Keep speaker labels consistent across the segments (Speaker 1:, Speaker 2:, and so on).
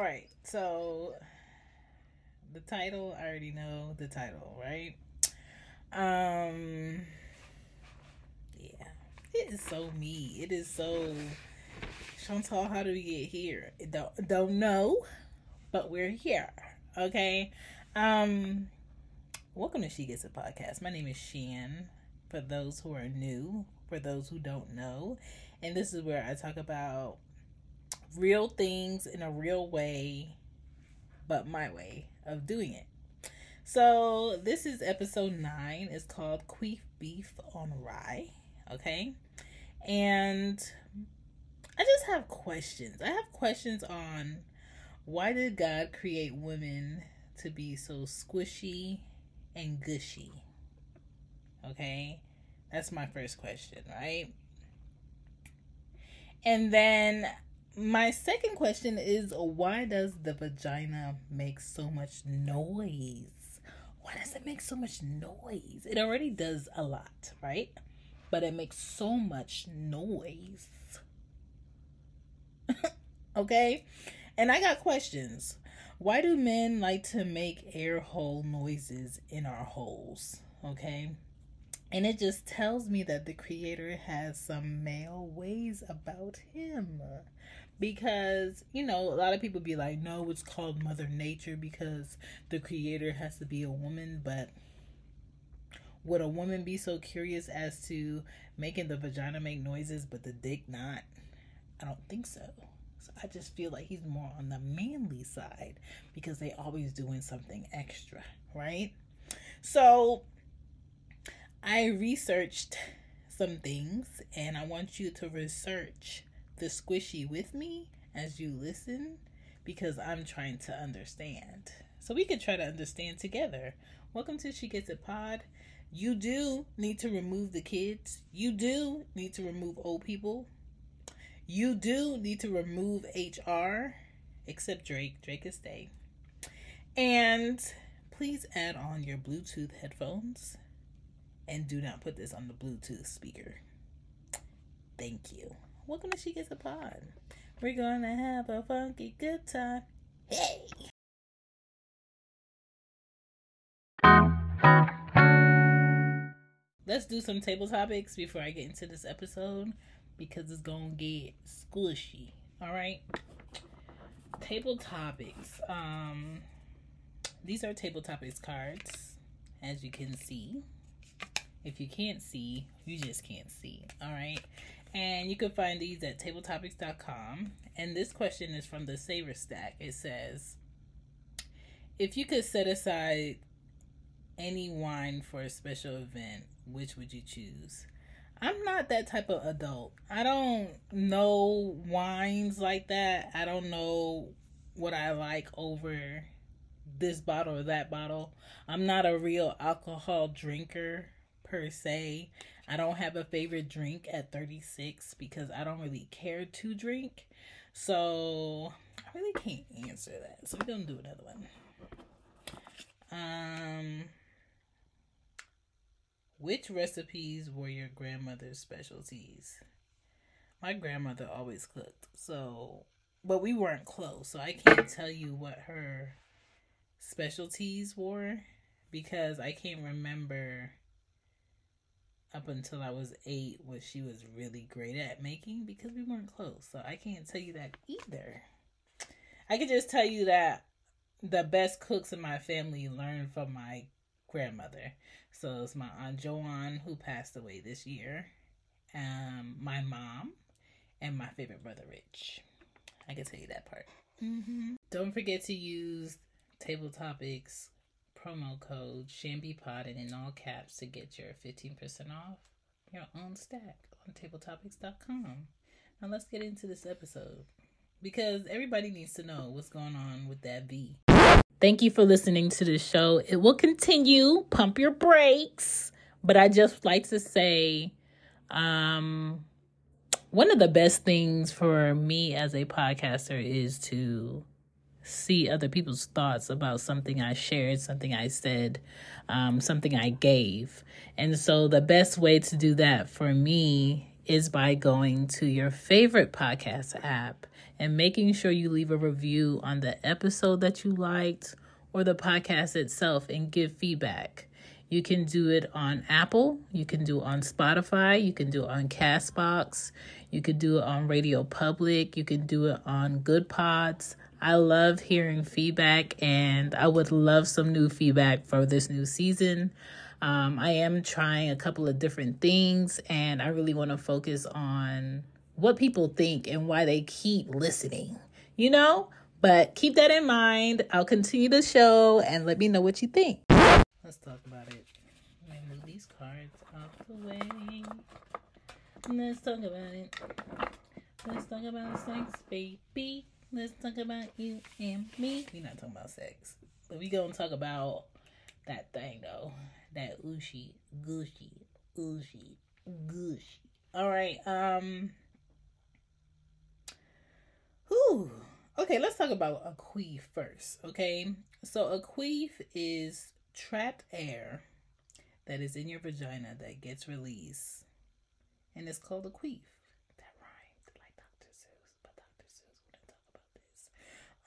Speaker 1: All right, so the title, I already know the title, right? Um yeah. It is so me. It is so Chantal, how do we get here? Don't don't know, but we're here. Okay. Um welcome to She Gets It podcast. My name is Shan. For those who are new, for those who don't know, and this is where I talk about real things in a real way, but my way of doing it. So this is episode nine. It's called Queef Beef on Rye. Okay, and I just have questions. I have questions on why did God create women to be so squishy and gushy? Okay, that's my first question, right? And then my second question is why does the vagina make so much noise? Why does it make so much noise? It already does a lot, right? But it makes so much noise. okay? And I got questions. Why do men like to make air hole noises in our holes? Okay? And it just tells me that the creator has some male ways about him. Because, you know, a lot of people be like, no, it's called Mother Nature because the creator has to be a woman. But would a woman be so curious as to making the vagina make noises but the dick not? I don't think so. So I just feel like he's more on the manly side because they always doing something extra, right? So I researched some things and I want you to research the squishy with me as you listen because I'm trying to understand. So we can try to understand together. Welcome to She Gets It Pod. You do need to remove the kids. You do need to remove old people. You do need to remove HR, except Drake. Drake is stay. And please add on your Bluetooth headphones and do not put this on the Bluetooth speaker. Thank you. Welcome to She Gets It Pod. We're gonna have a funky good time. Hey! Let's do some table topics before I get into this episode because it's gonna get squishy. All right. Table topics. Um, these are table topics cards, as you can see. If you can't see, you just can't see. All right. And you can find these at tabletopics.com. And this question is from the Saver Stack. It says, if you could set aside any wine for a special event, which would you choose? I'm not that type of adult. I don't know wines like that. I don't know what I like over this bottle or that bottle. I'm not a real alcohol drinker per se. I don't have a favorite drink at 36 because I don't really care to drink. So I really can't answer that. So we're gonna do another one. Um which recipes were your grandmother's specialties? My grandmother always cooked, so but we weren't close, so I can't tell you what her specialties were because I can't remember up until I was eight what she was really great at making because we weren't close. So I can't tell you that either. I can just tell you that the best cooks in my family learned from my grandmother. So it's my aunt Joanne who passed away this year, um, my mom, and my favorite brother Rich. I can tell you that part. Mm-hmm. Don't forget to use Table Topics promo code ShambyPod in all caps to get your 15% off your own stack on tabletopics.com. Now let's get into this episode because everybody needs to know what's going on with that V. Thank you for listening to the show. It will continue. Pump your brakes. But I just like to say um one of the best things for me as a podcaster is to see other people's thoughts about something I shared, something I said, um, something I gave. And so the best way to do that for me is by going to your favorite podcast app and making sure you leave a review on the episode that you liked or the podcast itself and give feedback. You can do it on Apple, you can do it on Spotify, you can do it on Castbox, you can do it on Radio Public, you can do it on Goodpods. I love hearing feedback and I would love some new feedback for this new season. Um, I am trying a couple of different things and I really want to focus on what people think and why they keep listening, you know? But keep that in mind. I'll continue the show and let me know what you think. Let's talk about it. Let me move these cards off the way. Let's talk about it. Let's talk about sex, baby. Let's talk about you and me. We're not talking about sex. But we gonna talk about that thing though. That ooshy, gushy, ooshy, gushy. Alright, um Whew. Okay, let's talk about a queef first, okay? So a queef is trapped air that is in your vagina that gets released. And it's called a queef.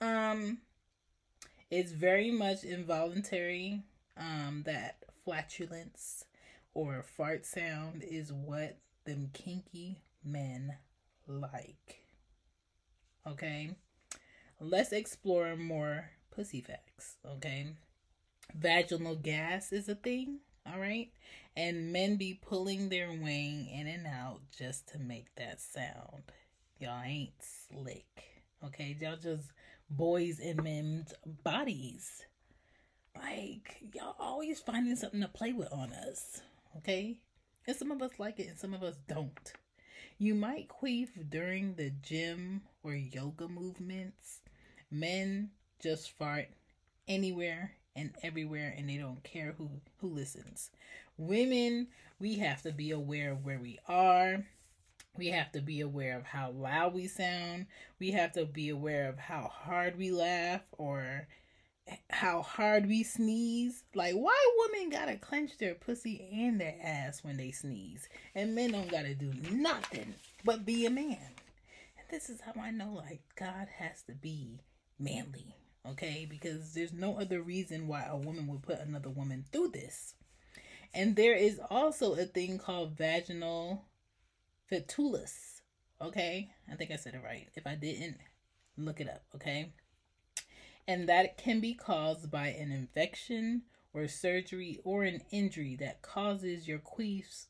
Speaker 1: Um, it's very much involuntary. Um, that flatulence or fart sound is what them kinky men like. Okay, let's explore more pussy facts. Okay, vaginal gas is a thing. All right, and men be pulling their wing in and out just to make that sound. Y'all ain't slick. Okay, y'all just boys and men's bodies. Like, y'all always finding something to play with on us. Okay? And some of us like it and some of us don't. You might queef during the gym or yoga movements. Men just fart anywhere and everywhere and they don't care who who listens. Women, we have to be aware of where we are we have to be aware of how loud we sound. We have to be aware of how hard we laugh or how hard we sneeze. Like, why women gotta clench their pussy and their ass when they sneeze? And men don't gotta do nothing but be a man. And this is how I know, like, God has to be manly, okay? Because there's no other reason why a woman would put another woman through this. And there is also a thing called vaginal fetulus. Okay, I think I said it right. If I didn't, look it up. Okay, and that can be caused by an infection or surgery or an injury that causes your queefs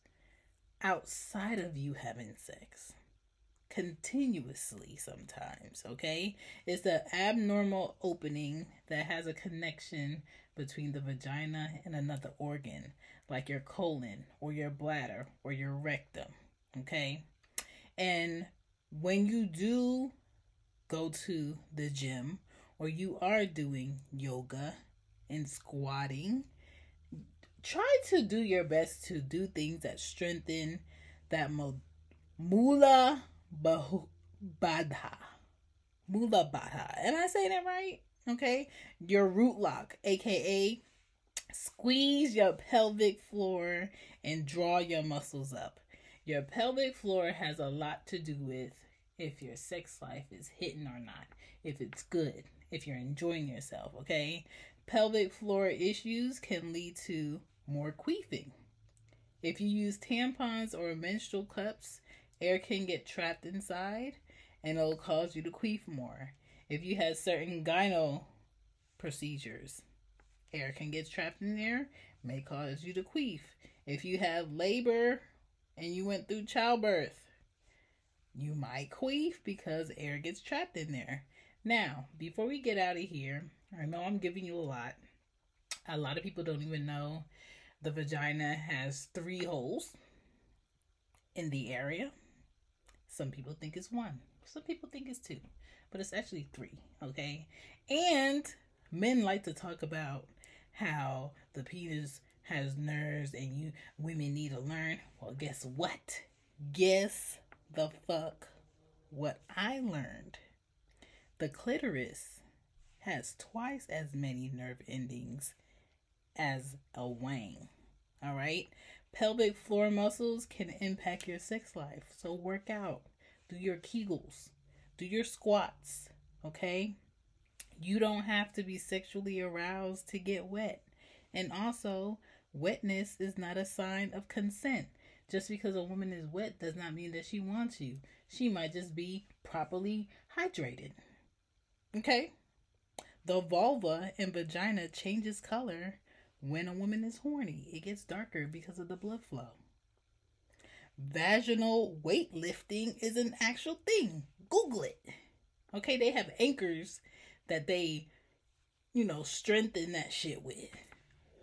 Speaker 1: outside of you having sex continuously sometimes okay it's an abnormal opening that has a connection between the vagina and another organ like your colon or your bladder or your rectum Okay. And when you do go to the gym or you are doing yoga and squatting, try to do your best to do things that strengthen that mula bandha. Mula bandha. Am I saying that right? Okay. Your root lock, aka squeeze your pelvic floor and draw your muscles up. Your pelvic floor has a lot to do with if your sex life is hitting or not, if it's good, if you're enjoying yourself, okay? Pelvic floor issues can lead to more queefing. If you use tampons or menstrual cups, air can get trapped inside and it'll cause you to queef more. If you have certain gyno procedures, air can get trapped in there, may cause you to queef. If you have labor and you went through childbirth, you might queef because air gets trapped in there. Now, before we get out of here, I know I'm giving you a lot. A lot of people don't even know the vagina has three holes in the area. Some people think it's one, some people think it's two, but it's actually three, okay? And men like to talk about how the penis has nerves and you women need to learn. Well, guess what? Guess the fuck what I learned. The clitoris has twice as many nerve endings as a wang. All right. Pelvic floor muscles can impact your sex life. So work out, do your kegels, do your squats. Okay. You don't have to be sexually aroused to get wet. And also, wetness is not a sign of consent. Just because a woman is wet does not mean that she wants you. She might just be properly hydrated. Okay? The vulva and vagina changes color when a woman is horny. It gets darker because of the blood flow. Vaginal weightlifting is an actual thing. Google it. Okay, they have anchors that they, you know, strengthen that shit with.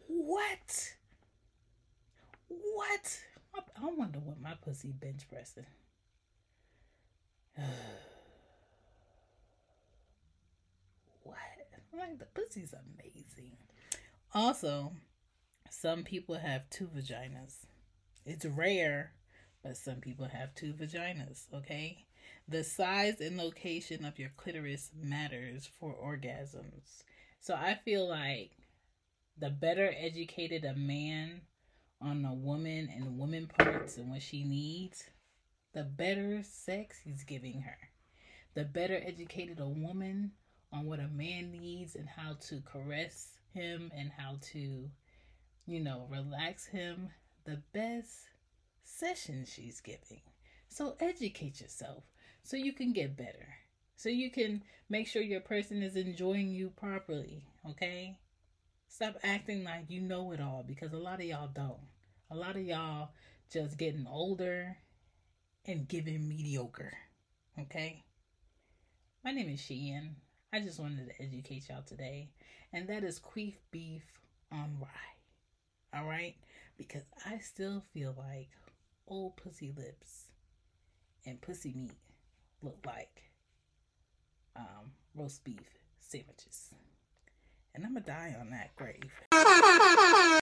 Speaker 1: What? What? I wonder what my pussy bench pressing. what? Like the pussy's amazing. Also, some people have two vaginas. It's rare, but some people have two vaginas, okay? The size and location of your clitoris matters for orgasms. So I feel like the better educated a man on a woman and the woman parts and what she needs, the better sex he's giving her. The better educated a woman on what a man needs and how to caress him and how to, you know, relax him, the best session she's giving. So educate yourself so you can get better. So you can make sure your person is enjoying you properly, okay? Stop acting like you know it all because a lot of y'all don't. A lot of y'all just getting older and giving mediocre, okay? My name is Sheehan. I just wanted to educate y'all today. And that is queef beef on rye. All right? Because I still feel like old pussy lips and pussy meat look like um, roast beef sandwiches. And I'm going to die on that grave.